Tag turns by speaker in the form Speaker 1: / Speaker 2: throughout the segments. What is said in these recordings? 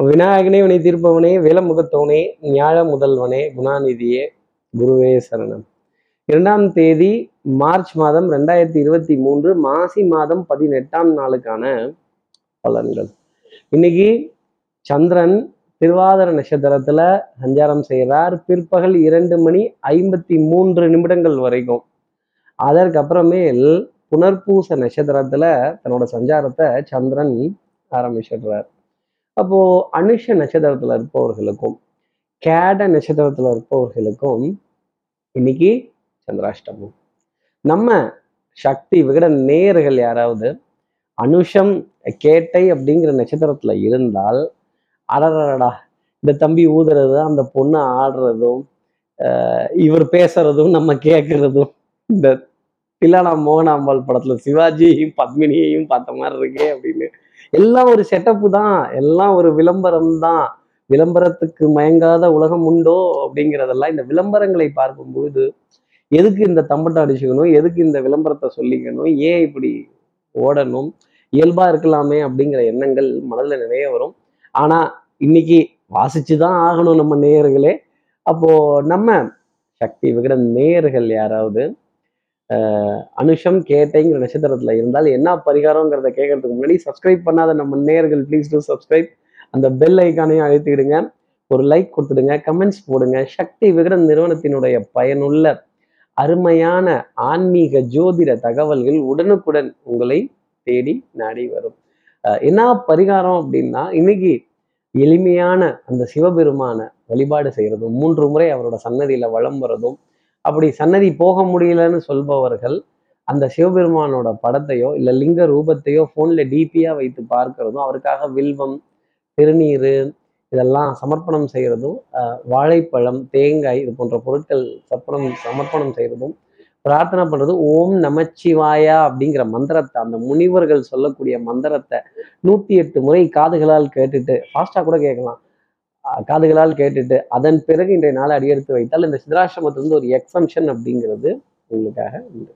Speaker 1: விநாயகனே வினை தீர்ப்பவனே வேலமுகத்தவனே ஞாழ முதல்வனே குணாநிதியே குருவே சரணம். இரண்டாம் தேதி மார்ச் மாதம் ரெண்டாயிரத்தி இருபத்தி மூன்று மாசி மாதம் பதினெட்டாம் நாளுக்கான பலன்கள். இன்னைக்கு சந்திரன் திருவாதிர நட்சத்திரத்துல சஞ்சாரம் செய்கிறார் பிற்பகல் இரண்டு மணி ஐம்பத்தி மூன்று நிமிடங்கள் வரைக்கும். அதற்கப்புறமேல் புனர்பூச நட்சத்திரத்துல தன்னோட சஞ்சாரத்தை சந்திரன் ஆரம்பிச்சிடுறார். அப்போ அனுஷ நட்சத்திரத்துல இருப்பவர்களுக்கும் கேட நட்சத்திரத்துல இருப்பவர்களுக்கும் இன்னைக்கு சந்திராஷ்டமம். நம்ம சக்தி விகட நேயர்கள் யாராவது அனுஷம் கேட்டை அப்படிங்கிற நட்சத்திரத்துல இருந்தால் அடடடா இந்த தம்பி ஊதுறது அந்த பொண்ணு ஆடுறதும் இவர் பேசுறதும் நம்ம கேட்கறதும் இந்த தில்லானா மோகனாம்பாள் படத்துல சிவாஜியையும் பத்மினியையும் பார்த்த மாதிரி இருக்கே அப்படின்னு எல்லாம் ஒரு செட்டப்பு தான். எல்லாம் ஒரு விளம்பரம் தான். விளம்பரத்துக்கு மயங்காத உலகம் உண்டோ அப்படிங்கிறதெல்லாம் இந்த விளம்பரங்களை பார்க்கும் பொழுது எதுக்கு இந்த தம்பட்டம் அடிச்சுக்கணும்? எதுக்கு இந்த விளம்பரத்தை சொல்லிக்கணும்? ஏன் இப்படி ஓடணும்? இயல்பா இருக்கலாமே அப்படிங்கிற எண்ணங்கள் மனதில் நிறைய வரும். ஆனா இன்னைக்கு வாசிச்சு தான் ஆகணும் நம்ம நேயர்களே. அப்போ நம்ம சக்தி விகிட நேயர்கள் யாராவது அனுஷம் கேட்டைங்கிற நட்சத்திரத்துல இருந்தால் என்ன பரிகாரங்கிறத கேட்கறதுக்கு முன்னாடி சப்ஸ்கிரைப் பண்ணாத நம்ம நேயர்கள் ப்ளீஸ் டூ சப்ஸ்கிரைப் அந்த பெல் ஐக்கானையும் அழுத்திடுங்க. ஒரு லைக் கொடுத்துடுங்க கமெண்ட்ஸ் போடுங்க. சக்தி விகடன் நிறுவனத்தினுடைய பயனுள்ள அருமையான ஆன்மீக ஜோதிட தகவல்கள் உடனுக்குடன் உங்களை தேடி நாடி வரும். ஆஹ் என்ன பரிகாரம் அப்படின்னா இன்னைக்கு எளிமையான அந்த சிவபெருமான வழிபாடு செய்யறதும் மூன்று முறை அவரோட சன்னதியில வளம் வரதும் அப்படி சன்னதி போக முடியலன்னு சொல்பவர்கள் அந்த சிவபெருமானோட படத்தையோ இல்லை லிங்க ரூபத்தையோ ஃபோனில் டிபியாக வைத்து பார்க்கறதும் அவருக்காக வில்வம் திருநீர் இதெல்லாம் சமர்ப்பணம் செய்கிறதும் வாழைப்பழம் தேங்காய் இது போன்ற பொருட்கள் சப்பனம் சமர்ப்பணம் செய்கிறதும் பிரார்த்தனை பண்ணுறது ஓம் நமச்சிவாயா அப்படிங்கிற மந்திரத்தை அந்த முனிவர்கள் சொல்லக்கூடிய மந்திரத்தை நூற்றி எட்டு முறை காதுகளால் கேட்டுட்டு ஃபாஸ்ட்டாக கூட கேட்கலாம். காதுகளால் கேட்டுட்டு அதன் பிறகு இன்றைய நாள் அடியெடுத்து வைத்தால் இந்த சிதராசிரமத்திலிருந்து ஒரு எக்ஸம்ஷன் அப்படிங்கிறது உங்களுக்காக உண்டு.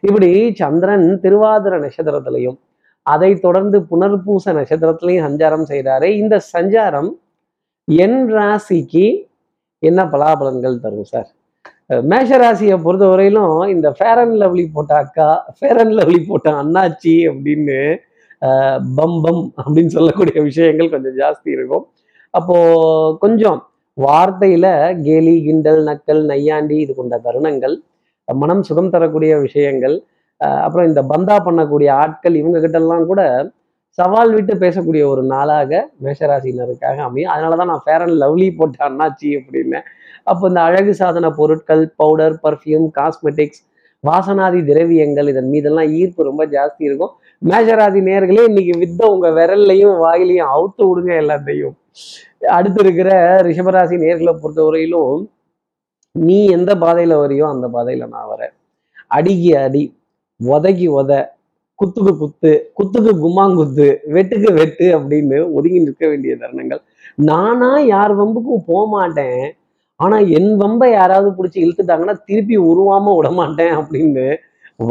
Speaker 1: இப்படி சந்திரன் திருவாதிர நட்சத்திரத்திலையும் அதை தொடர்ந்து புனர்பூச நட்சத்திரத்திலையும் சஞ்சாரம் செய்கிறாரு இந்த சஞ்சாரம் என் ராசிக்கு என்ன பலாபலன்கள் தரும் சார்? மேஷ ராசியை பொறுத்த வரையிலும் இந்த ஃபேர் அண்ட் லவ்லி போட்ட அக்கா ஃபேர் அண்ட் லவ்லி போட்ட அண்ணாச்சி அப்படின்னு அஹ் பம் பம் அப்படின்னு சொல்லக்கூடிய விஷயங்கள் கொஞ்சம் ஜாஸ்தி இருக்கும். அப்போ கொஞ்சம் வார்த்தையில கேலி கிண்டல் நக்கல் நையாண்டி இது கொண்ட தருணங்கள் மனம் சுகம் தரக்கூடிய விஷயங்கள் அப்புறம் இந்த பந்தா பண்ணக்கூடிய ஆட்கள் இவங்க கிட்டெல்லாம் கூட சவால் விட்டு பேசக்கூடிய ஒரு நாளாக மேஷராசினருக்காக அமையும். அதனால தான் நான் ஃபேர் அண்ட் லவ்லி போட்ட அண்ணாச்சி அப்படின்னேன் அப்போ இந்த அழகு சாதன பொருட்கள் பவுடர் பர்ஃப்யூம் காஸ்மெட்டிக்ஸ் வாசனாதி திரவியங்கள் இதன் மீதெல்லாம் ஈர்ப்பு ரொம்ப ஜாஸ்தி இருக்கும். மேஷராசி நேர்களே இன்னைக்கு வித்த உங்க விரல்லையும் வாயிலையும் அவுத்து விடுங்க எல்லாத்தையும். அடுத்து இருக்கிற ரிஷபராசி நேர்களை பொறுத்தவரையிலும் நீ எந்த பாதையில வரியோ அந்த பாதையில நான் வரேன். அடிக்கு அடி உதைக்கு உத குத்துக்கு குத்து குத்துக்கு குமாங்குத்து வெட்டுக்கு வெட்டு அப்படின்னு ஒதுங்கி நிற்க வேண்டிய தருணங்கள். நானா யார் வம்புக்கும் போக மாட்டேன். ஆனா என் வம்பை யாராவது பிடிச்சி இழுத்துட்டாங்கன்னா திருப்பி உருவாம விட மாட்டேன் அப்படின்னு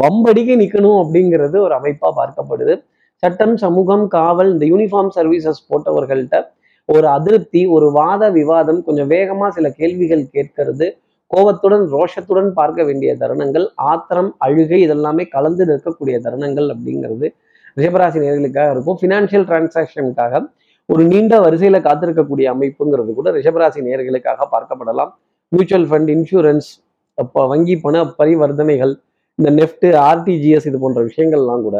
Speaker 1: வம்படிக்க நிக்கணும் அப்படிங்கிறது ஒரு அமைப்பா பார்க்கப்படுது. சட்டம் சமூகம் காவல் இந்த யூனிஃபார்ம் சர்வீசஸ் போட்டவர்கள்ட்ட ஒரு அதிருப்தி ஒரு வாத விவாதம் கொஞ்சம் வேகமாக சில கேள்விகள் கேட்கறது கோபத்துடன் ரோஷத்துடன் பார்க்க வேண்டிய தருணங்கள் ஆத்திரம் அழுகை இதெல்லாமே கலந்து நிற்கக்கூடிய தருணங்கள் அப்படிங்கிறது ரிஷபராசி நேர்களுக்காக இருக்கும். ஃபினான்ஷியல் டிரான்சாக்ஷனுக்காக ஒரு நீண்ட வரிசையில் காத்திருக்கக்கூடிய அமைப்புங்கிறது கூட ரிஷபராசி நேர்களுக்காக பார்க்கப்படலாம். மியூச்சுவல் ஃபண்ட் இன்சூரன்ஸ் அப்போ வங்கி பண பரிவர்த்தனைகள் இந்த நெஃப்ட் ஆர்டிஜிஎஸ் இது போன்ற விஷயங்கள்லாம் கூட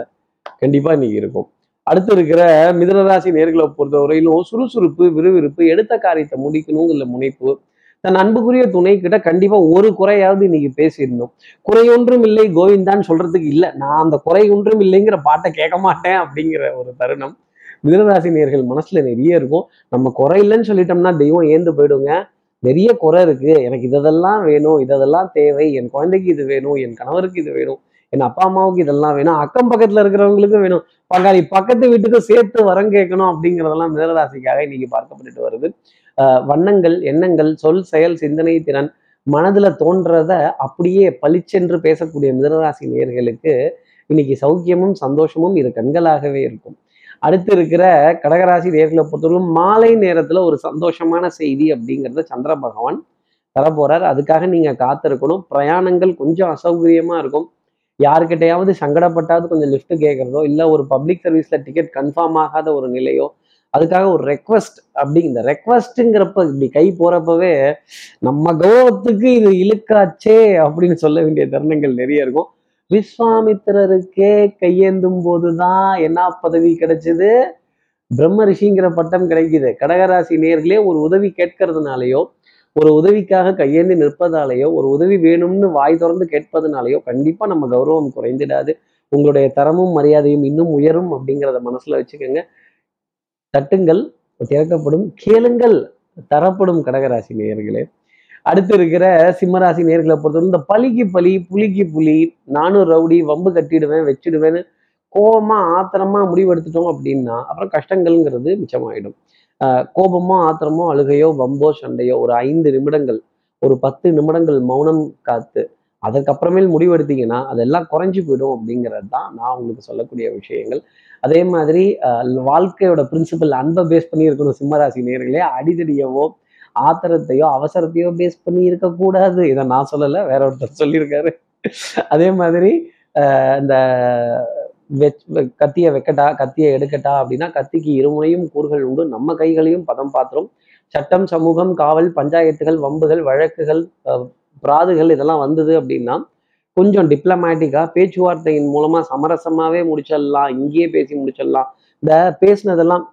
Speaker 1: கண்டிப்பாக இன்னைக்கு இருக்கும். அடுத்து இருக்கிற மிதனராசி நேர்களை பொறுத்தவரையிலும் சுறுசுறுப்பு விறுவிறுப்பு எடுத்த காரியத்தை முடிக்கணுங்கிற முனைப்பு. தன் அன்புக்குரிய துணை கிட்ட கண்டிப்பா ஒரு குறையாவது இன்னைக்கு பேசிடணும் குறையொன்றும் இல்லை கோவிந்தான்னு சொல்றதுக்கு இல்லை. நான் அந்த குறை ஒன்றும் இல்லைங்கிற பாட்டை கேட்க மாட்டேன் அப்படிங்கிற ஒரு தருணம். மிதனராசி நேர்கள் மனசுல நிறைய இருக்கும். நம்ம குறை இல்லைன்னு சொல்லிட்டோம்னா தெய்வம் ஏந்து போயிடுங்க. நிறைய குறை இருக்கு. எனக்கு இதெல்லாம் வேணும் இதெல்லாம் தேவை. என் குழந்தைக்கு இது வேணும் என் கணவருக்கு இது வேணும். என் அப்பா அம்மாவுக்கு இதெல்லாம் வேணும். அக்கம் பக்கத்துல இருக்கிறவங்களுக்கும் வேணும். பங்காளி பக்கத்து வீட்டுக்கும் சேர்த்து வரம் கேட்கணும் அப்படிங்கிறதெல்லாம் மிதராசிக்காக இன்னைக்கு பார்க்கப்பட்டுட்டு வருது. ஆஹ் வண்ணங்கள் எண்ணங்கள் சொல் செயல் சிந்தனை திறன் மனதுல தோன்றத அப்படியே பளிச்சென்று பேசக்கூடிய மிதனராசி நேர்களுக்கு இன்னைக்கு சௌக்கியமும் சந்தோஷமும் இரு கண்களாகவே இருக்கும். அடுத்து இருக்கிற கடகராசி நேர்களை பொறுத்தவரைக்கும் மாலை நேரத்துல ஒரு சந்தோஷமான செய்தி அப்படிங்கிறத சந்திர பகவான் தரப்போறார். அதுக்காக நீங்க காத்திருக்கணும். பிரயாணங்கள் கொஞ்சம் அசௌகரியமா இருக்கும். யாருக்கிட்டையாவது சங்கடப்பட்டாவது கொஞ்சம் லிஃப்ட் கேட்கறதோ இல்லை ஒரு பப்ளிக் சர்வீஸ்ல டிக்கெட் கன்ஃபார்ம் ஆகாத ஒரு நிலையோ அதுக்காக ஒரு ரெக்வஸ்ட் அப்படி இந்த ரெக்வஸ்ட்டுங்கிறப்ப இப்படி கை போறப்பவே நம்ம கௌரவத்துக்கு இது இழுக்காச்சே அப்படின்னு சொல்ல வேண்டிய தருணங்கள் நிறைய இருக்கும். விஸ்வாமித்திரருக்கே கையேந்தும் போதுதான் என்ன பதவி கிடைச்சது? பிரம்ம ரிஷிங்கிற பட்டம் கிடைக்குது. கடகராசி நேர்களே ஒரு உதவி கேட்கறதுனாலயோ ஒரு உதவிக்காக கையேந்தி நிற்பதாலேயோ ஒரு உதவி வேணும்னு வாய் திறந்து கேட்பதுனாலயோ கண்டிப்பா நம்ம கௌரவம் குறைந்திடாது. உங்களுடைய தரமும் மரியாதையும் இன்னும் உயரும் அப்படிங்கிறத மனசுல வச்சுக்கோங்க. தட்டுங்கள் திறக்கப்படும் கேளுங்கள் தரப்படும் கடகராசி நேயர்களே. அடுத்து இருக்கிற சிம்மராசி நேர்களை பொறுத்தவரை இந்த பலிக்கு பலி புலிக்கு புலி நானும் ரவுடி வம்பு கட்டிடுவேன் வச்சிடுவேன்னு கோபமாக ஆத்திரமா முடிவெடுத்துட்டோம் அப்படின்னா அப்புறம் கஷ்டங்கள்ங்கிறது மிச்சமாயிடும். கோபமோ ஆத்திரமோ அழுகையோ வம்போ சண்டையோ ஒரு ஐந்து நிமிடங்கள் ஒரு பத்து நிமிடங்கள் மௌனம் காத்து அதற்கப்புறமேல் முடிவெடுத்தீங்கன்னா அதெல்லாம் குறைஞ்சு போயிடும் அப்படிங்கிறது தான் நான் உங்களுக்கு சொல்லக்கூடிய விஷயங்கள். அதே மாதிரி வாழ்க்கையோட பிரின்சிபல் அன்பை பேஸ் பண்ணி இருக்கணும் சிம்மராசி நேர்களே. அடிதடியவோ ஆத்திரத்தையோ அவசரத்தையோ பேஸ் பண்ணி இருக்கக்கூடாது. இதை நான் சொல்லலை வேற ஒருத்தர் சொல்லியிருக்காரு. அதே மாதிரி ஆஹ் இந்த வெச் வெ- கத்தியை வைக்கட்டா கத்தியை எடுக்கட்டா அப்படின்னா கத்திக்கு இருமுனையும் கூறுகள் உண்டு. நம்ம கைகளையும் பதம் பார்த்துரும் சட்டம் சமூகம் காவல் பஞ்சாயத்துகள் வம்புகள் வழக்குகள் பிராதுகள் இதெல்லாம் வந்தது அப்படின்னா கொஞ்சம் டிப்ளமேட்டிக்காக பேச்சுவார்த்தையின் மூலமாக சமரசமாகவே முடிச்சிடலாம். இங்கேயே பேசி முடிச்சிடலாம். இந்த பேசினதெல்லாம்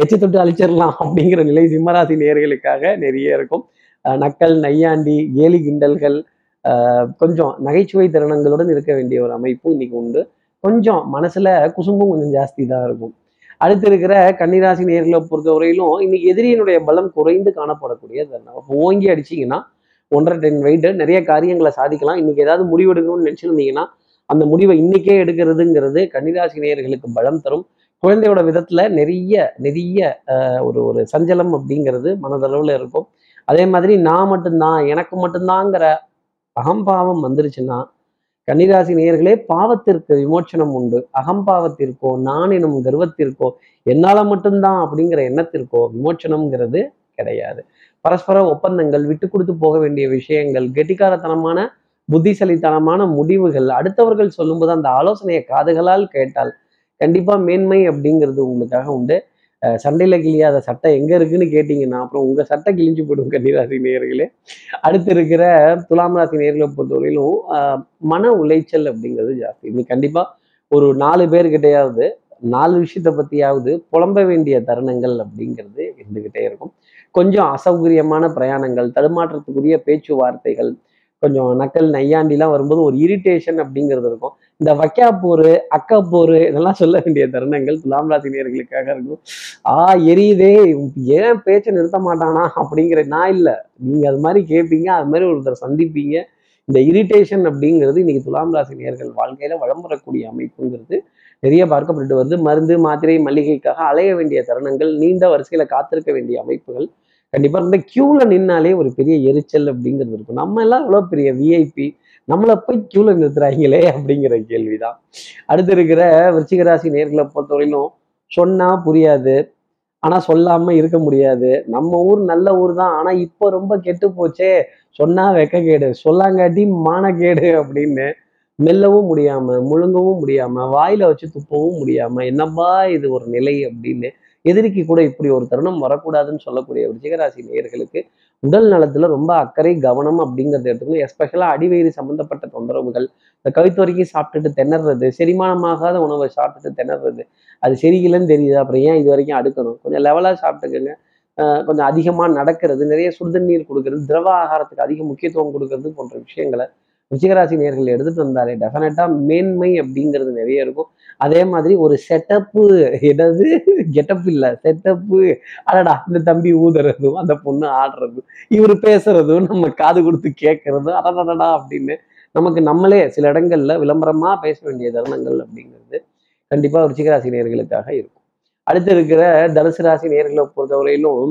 Speaker 1: எச்சு தொட்டு அழிச்சிடலாம் அப்படிங்கிற நிலை சிம்மராசி நேர்களுக்காக நிறைய இருக்கும். நக்கல் நையாண்டி கேலி கிண்டல்கள் கொஞ்சம் நகைச்சுவை தருணங்களுடன் இருக்க வேண்டிய ஒரு அமைப்பும் இன்னைக்கு உண்டு. கொஞ்சம் மனசுல குசும்பும் கொஞ்சம் ஜாஸ்தி தான் இருக்கும். அடுத்து இருக்கிற கன்னிராசி நேர்களை பொறுத்தவரையிலும் இன்னைக்கு எதிரியினுடைய பலம் குறைந்து காணப்படக்கூடிய தருணம் அப்போ ஓங்கி அடிச்சீங்கன்னா ஒன்றரை டென் வெயிட்டு நிறைய காரியங்களை சாதிக்கலாம். இன்னைக்கு ஏதாவது முடிவு எடுக்கணும்னு நினச்சிருந்தீங்கன்னா அந்த முடிவை இன்னைக்கே எடுக்கிறதுங்கிறது கன்னிராசி நேயர்களுக்கு பலம் தரும். குழந்தையோட விதத்துல நிறைய நிறைய ஒரு ஒரு சஞ்சலம் அப்படிங்கிறது மனதளவில் இருக்கும். அதே மாதிரி நான் மட்டும்தான் எனக்கு மட்டும்தாங்கிற அகம்பாவம் வந்துருச்சுன்னா கன்னிராசி நேர்களே பாவத்திற்கு விமோச்சனம் உண்டு. அகம்பாவத்திற்கோ நான் எனும் கர்வத்திற்கோ என்னால மட்டும்தான் அப்படிங்கிற எண்ணத்திற்கோ விமோச்சனம்ங்கிறது கிடையாது. பரஸ்பர ஒப்பந்தங்கள் விட்டு கொடுத்து போக வேண்டிய விஷயங்கள் கெட்டிக்காரத்தனமான புத்திசலித்தனமான முடிவுகள் அடுத்தவர்கள் சொல்லும்போது அந்த ஆலோசனையை காதுகளால் கேட்டால் கண்டிப்பா மேன்மை அப்படிங்கிறது உங்களுக்காக உண்டு. சண்டையில கிழியாத சட்டை எங்க இருக்குன்னு கேட்டிங்கன்னா அப்புறம் உங்க சட்டை கிழிஞ்சு போயிடும் கன்னிராசி நேர்களே அடுத்து இருக்கிற துலாம் ராசி நேர்களை பொறுத்தவரையிலும் ஆஹ் மன உளைச்சல் அப்படிங்கிறது ஜாஸ்தி. நீ கண்டிப்பா ஒரு நாலு பேர்கிட்டயாவது நாலு விஷயத்தை பத்தியாவது புலம்ப வேண்டிய தருணங்கள் அப்படிங்கிறது இருந்துகிட்டே இருக்கும். கொஞ்சம் அசௌகரியமான பிரயாணங்கள் தடுமாற்றத்துக்குரிய பேச்சுவார்த்தைகள் கொஞ்சம் நக்கல் நையாண்டிலாம் வரும்போது ஒரு இரிட்டேஷன் அப்படிங்கிறது இருக்கும். இந்த வக்கா போரு அக்கா போரு இதெல்லாம் சொல்ல வேண்டிய தருணங்கள் துலாம் ராசினியர்களுக்காக இருக்கும். ஆ எரியுதே ஏன் பேச்சை நிறுத்த மாட்டானா அப்படிங்கிற நான் இல்லை. நீங்க அது மாதிரி கேட்பீங்க அது மாதிரி ஒருத்தர் சந்திப்பீங்க. இந்த இரிட்டேஷன் அப்படிங்கிறது இன்னைக்கு துலாம் ராசி நேர்கள் வாழ்க்கையில வளம் வரக்கூடிய அமைப்புங்கிறது நிறைய பார்க்கப்பட்டு வருது. மருந்து மாத்திரை மளிகைக்காக அலைய வேண்டிய தருணங்கள் நீண்ட வரிசையில காத்திருக்க வேண்டிய அமைப்புகள். கண்டிப்பா. இந்த க்யூவில் நின்னாலே ஒரு பெரிய எரிச்சல் அப்படிங்கிறது இருக்கும். நம்ம எல்லாம் எவ்வளவு பெரிய விஐபி நம்மளை போய் க்யூவில் நிறுத்துறாங்களே அப்படிங்கிற கேள்விதான். அடுத்து இருக்கிற விருச்சிகராசி நேர்களை பொறுத்தவரையிலும் சொன்னா புரியாது. ஆனா சொல்லாம இருக்க முடியாது. நம்ம ஊர் நல்ல ஊர் தான். ஆனா இப்போ ரொம்ப கெட்டு போச்சே. சொன்னா வெக்கக்கேடு சொல்லாங்காட்டி மானக்கேடு அப்படின்னு மெல்லவும் முடியாம முழுங்கவும் முடியாம வாயில வச்சு துப்பவும் முடியாம என்னப்பா இது ஒரு நிலை அப்படின்னு எதிரிக்கு கூட இப்படி ஒரு தருணம் வரக்கூடாதுன்னு சொல்லக்கூடிய விருச்சிகராசி நேயர்களுக்கு உடல் நலத்துல ரொம்ப அக்கறை கவனம் அப்படிங்கறத எடுத்துக்கணும். எஸ்பெஷலா அடிவயிறு சம்பந்தப்பட்ட தொந்தரவுகள் இந்த கழுத்து வரைக்கும் சாப்பிட்டுட்டு திணறது செரிமானமாகாத உணவை சாப்பிட்டுட்டு திணறது அது சரியில்லைன்னு தெரியுது. அப்புறம் ஏன் இது வரைக்கும் அடுக்கணும்? கொஞ்சம் லெவலா சாப்பிட்டுக்கோங்க. கொஞ்சம் அதிகமா நடக்கிறது நிறைய சுடுதண்ணீர் கொடுக்கறது திரவ ஆகாரத்துக்கு அதிக முக்கியத்துவம் கொடுக்கறது போன்ற விஷயங்களை ரிச்சிகராசி நேர்கள் எடுத்துட்டு வந்தாலே டெஃபினட்டா மேன்மை அப்படிங்கிறது நிறைய இருக்கும். அதே மாதிரி ஒரு செட்டப்பு என்னது? கெட்டப் இல்ல செட்டப்பு அடடா இந்த தம்பி ஊதுறதும் அந்த பொண்ணு ஆடுறதும் இவர் பேசுறதும் நம்ம காது கொடுத்து கேட்கறதும் அடடடா அப்படின்னு நமக்கு நம்மளே சில இடங்கள்ல விளம்பரமா பேச வேண்டிய தருணங்கள் அப்படிங்கிறது கண்டிப்பா ரிச்சிகராசி நேர்களுக்காக இருக்கும். அடுத்து இருக்கிற தனுசு ராசி நேர்களை பொறுத்தவரையிலும்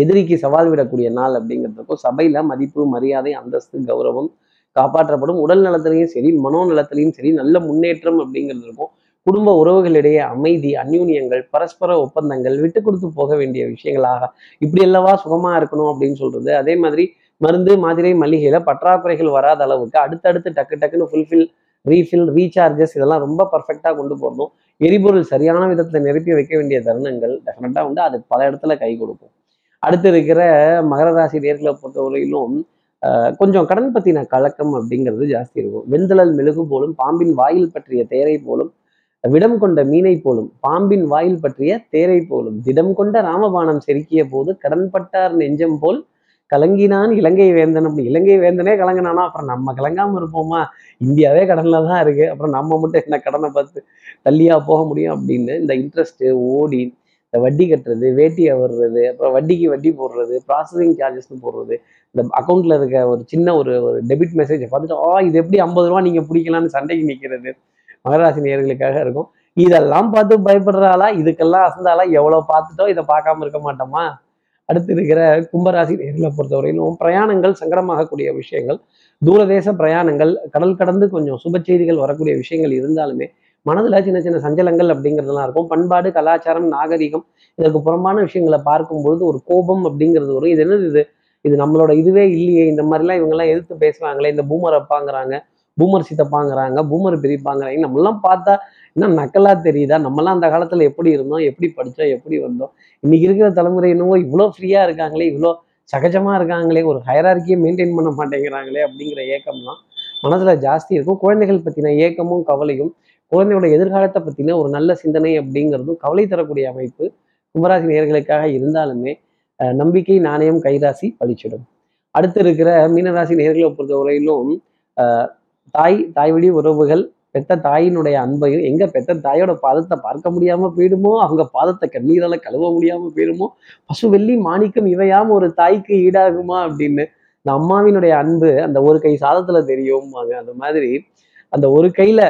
Speaker 1: எதிரிக்கு சவால் விடக்கூடிய நாள் அப்படிங்கிறதுக்கும் சபையில மதிப்பு மரியாதை அந்தஸ்து கௌரவம் காப்பாற்றப்படும். உடல் நலத்திலையும் சரி மனோ நலத்திலையும் சரி நல்ல முன்னேற்றம் அப்படிங்கிறது இருக்கும். குடும்ப உறவுகளிடையே அமைதி அந்யூன்யங்கள் பரஸ்பர ஒப்பந்தங்கள் விட்டு கொடுத்து போக வேண்டிய விஷயங்களாக இப்படி அல்லவா சுகமா இருக்கணும் அப்படின்னு சொல்றது. அதே மாதிரி மருந்து மாத்திரை மளிகையில பற்றாக்குறைகள் வராத அளவுக்கு அடுத்தடுத்து டக்கு டக்குன்னு ஃபுல்ஃபில் ரீஃபில் ரீசார்ஜஸ் இதெல்லாம் ரொம்ப பர்ஃபெக்டாக கொண்டு போகணும் எரிபொருள் சரியான விதத்தில் நிரப்பி வைக்க வேண்டிய தருணங்கள் டெஃபினட்டாக உண்டு. அது பல இடத்துல கை கொடுக்கும். அடுத்து இருக்கிற மகர ராசி நேர்களை பொறுத்தவரையிலும் கொஞ்சம் கடன் பற்றின கலக்கம் அப்படிங்கிறது ஜாஸ்தி இருக்கும். வெண்தளல் மெழுகு போலும் பாம்பின் வாயில் பற்றிய தேரை போலும் விடம் கொண்ட மீனை போலும் பாம்பின் வாயில் பற்றிய தேரை போலும் திடம் கொண்ட ராமபானம் செருக்கிய போது கடன்பட்டார் நெஞ்சம் போல் கலங்கினான் இலங்கை வேந்தன் அப்படி. இலங்கை வேந்தனே கலங்கினானா அப்புறம் நம்ம கலங்காமல் இருப்போமா? இந்தியாவே கடனில் தான் இருக்குது அப்புறம் நம்ம மட்டும் என்ன கடனை பார்த்து தள்ளியாக போக முடியும் அப்படின்னு இந்த இன்ட்ரெஸ்ட்டு ஓடி இந்த வட்டி கட்டுறது வேட்டியை வர்றது அப்புறம் வட்டிக்கு வட்டி போடுறது ப்ராசஸிங் சார்ஜஸ்னு போடுறது. இந்த அக்கௌண்ட்ல இருக்க ஒரு சின்ன ஒரு ஒரு டெபிட் மெசேஜை பார்த்துட்டு ஆ இது எப்படி ஐம்பது ரூபா நீங்க பிடிக்கலாம்னு சண்டைக்கு நிற்கிறது மகராசி நேர்களுக்காக இருக்கும். இதெல்லாம் பார்த்து பயப்படுறாளா? இதுக்கெல்லாம் அசந்தாலா எவ்வளவு பார்த்துட்டோம்? இதை பார்க்காம இருக்க மாட்டோமா? அடுத்து இருக்கிற கும்பராசி நேர்களை பொறுத்தவரையிலும் பிரயாணங்கள் சங்கடமாகக்கூடிய விஷயங்கள் தூரதேச பிரயாணங்கள் கடல் கடந்து கொஞ்சம் சுப செய்திகள் வரக்கூடிய விஷயங்கள் இருந்தாலுமே மனதில் சின்ன சின்ன சஞ்சலங்கள் அப்படிங்கிறதுலாம் இருக்கும். பண்பாடு கலாச்சாரம் நாகரிகம் இதற்கு புறம்பான விஷயங்களை பார்க்கும்பொழுது ஒரு கோபம் அப்படிங்கிறது வரும். இது என்னது இது? இது நம்மளோட இதுவே இல்லையே. இந்த மாதிரிலாம் இவங்கெல்லாம் எதிர்த்து பேசுறாங்களே. இந்த பூமர் அப்பாங்கிறாங்க பூமர் சித்தப்பாங்கிறாங்க பூமர் பிரிப்பாங்கிறாங்க. நம்மளாம் பார்த்தா இன்னும் நக்கலா தெரியுதா? நம்மலாம் அந்த காலத்துல எப்படி இருந்தோம்? எப்படி படித்தோம் எப்படி வந்தோம்? இன்னைக்கு இருக்கிற தலைமுறை என்னவோ இவ்வளோ ஃப்ரீயாக இருக்காங்களே இவ்வளோ சகஜமாக இருக்காங்களே ஒரு ஹயரார்கியை மெயின்டைன் பண்ண மாட்டேங்கிறாங்களே அப்படிங்கிற ஏக்கம்லாம் மனசுல ஜாஸ்தி இருக்கும். குழந்தைகள் பத்தின ஏக்கமும் கவலையும் குழந்தையோட எதிர்காலத்தை பத்தின ஒரு நல்ல சிந்தனை அப்படிங்கிறதும் கவலை தரக்கூடிய அமைப்பு கும்பராசி நேர்களுக்காக இருந்தாலுமே நம்பிக்கை நாணயம் கைராசி பழிச்சிடும். அடுத்து இருக்கிற மீனராசி நேர்களை பொறுத்த வரையிலும் தாய் தாய் வழி உறவுகள் பெத்த தாயினுடைய அன்பையும் எங்க பெத்த தாயோட பாதத்தை பார்க்க முடியாம போயிடுமோ? அவங்க பாதத்தை கண்ணீரால கழுவ முடியாம போயிடுமோ? பசு வெள்ளி மாணிக்கம் இவையாம ஒரு தாய்க்கு ஈடாகுமா அப்படின்னு இந்த அம்மாவினுடைய அன்பு அந்த ஒரு கை சாதத்துல தெரியும் அந்த மாதிரி அந்த ஒரு கையில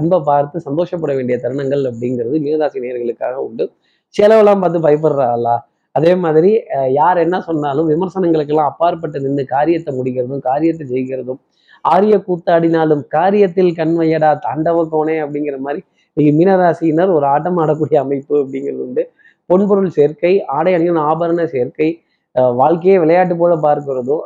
Speaker 1: அன்பை பார்த்து சந்தோஷப்பட வேண்டிய தருணங்கள் அப்படிங்கிறது மீனராசி நேர்களுக்காக உண்டு. செலவெல்லாம் பார்த்து பயப்படுறாளா அதே மாதிரி யார் என்ன சொன்னாலும் விமர்சனங்களுக்கெல்லாம் அப்பாற்பட்டு நின்று காரியத்தை முடிக்கிறதும் காரியத்தை ஜெயிக்கிறதும் ஆரிய கூத்தாடினாலும் காரியத்தில் கண்மையடா தாண்டவ கோணே அப்படிங்கிற மாதிரி இன்னைக்கு மீனராசியினர் ஒரு ஆட்டம் ஆடக்கூடிய அமைப்பு அப்படிங்கிறது உண்டு. பொன்பொருள் சேர்க்கை ஆடை அணியும் ஆபரண சேர்க்கை வாழ்க்கையை விளையாட்டு போல பார்க்கிறதும்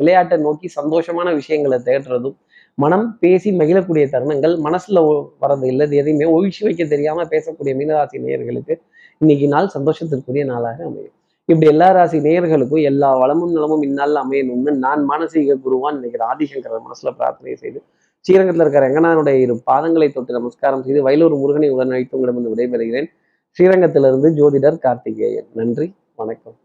Speaker 1: விளையாட்டை நோக்கி சந்தோஷமான விஷயங்களை தேடுறதும் மனம் பேசி மகிழக்கூடிய தருணங்கள் மனசுல வரது இல்லது எதையுமே ஒழிச்சு வைக்க தெரியாம பேசக்கூடிய மீனராசி நேயர்களுக்கு இன்னைக்கு நாள் சந்தோஷத்திற்குரிய நாளாக அமையும். இப்படி எல்லா ராசி நேயர்களுக்கும் எல்லா வளமும் நலமும் இந்நாளில் அமையணும்னு நான் மானசீக குருவான் நினைக்கிற ஆதிசங்கர் மனசுல பிரார்த்தனை செய்து ஸ்ரீரங்கத்தில் இருக்கிற ரங்கநாதனுடைய இரு பாதங்களை தொட்டு நமஸ்காரம் செய்து வயலூர் முருகனை உடன் வைத்து உங்களிடம் விடைபெறுகிறேன். ஸ்ரீரங்கத்திலிருந்து ஜோதிடர் கார்த்திகேயன். நன்றி வணக்கம்.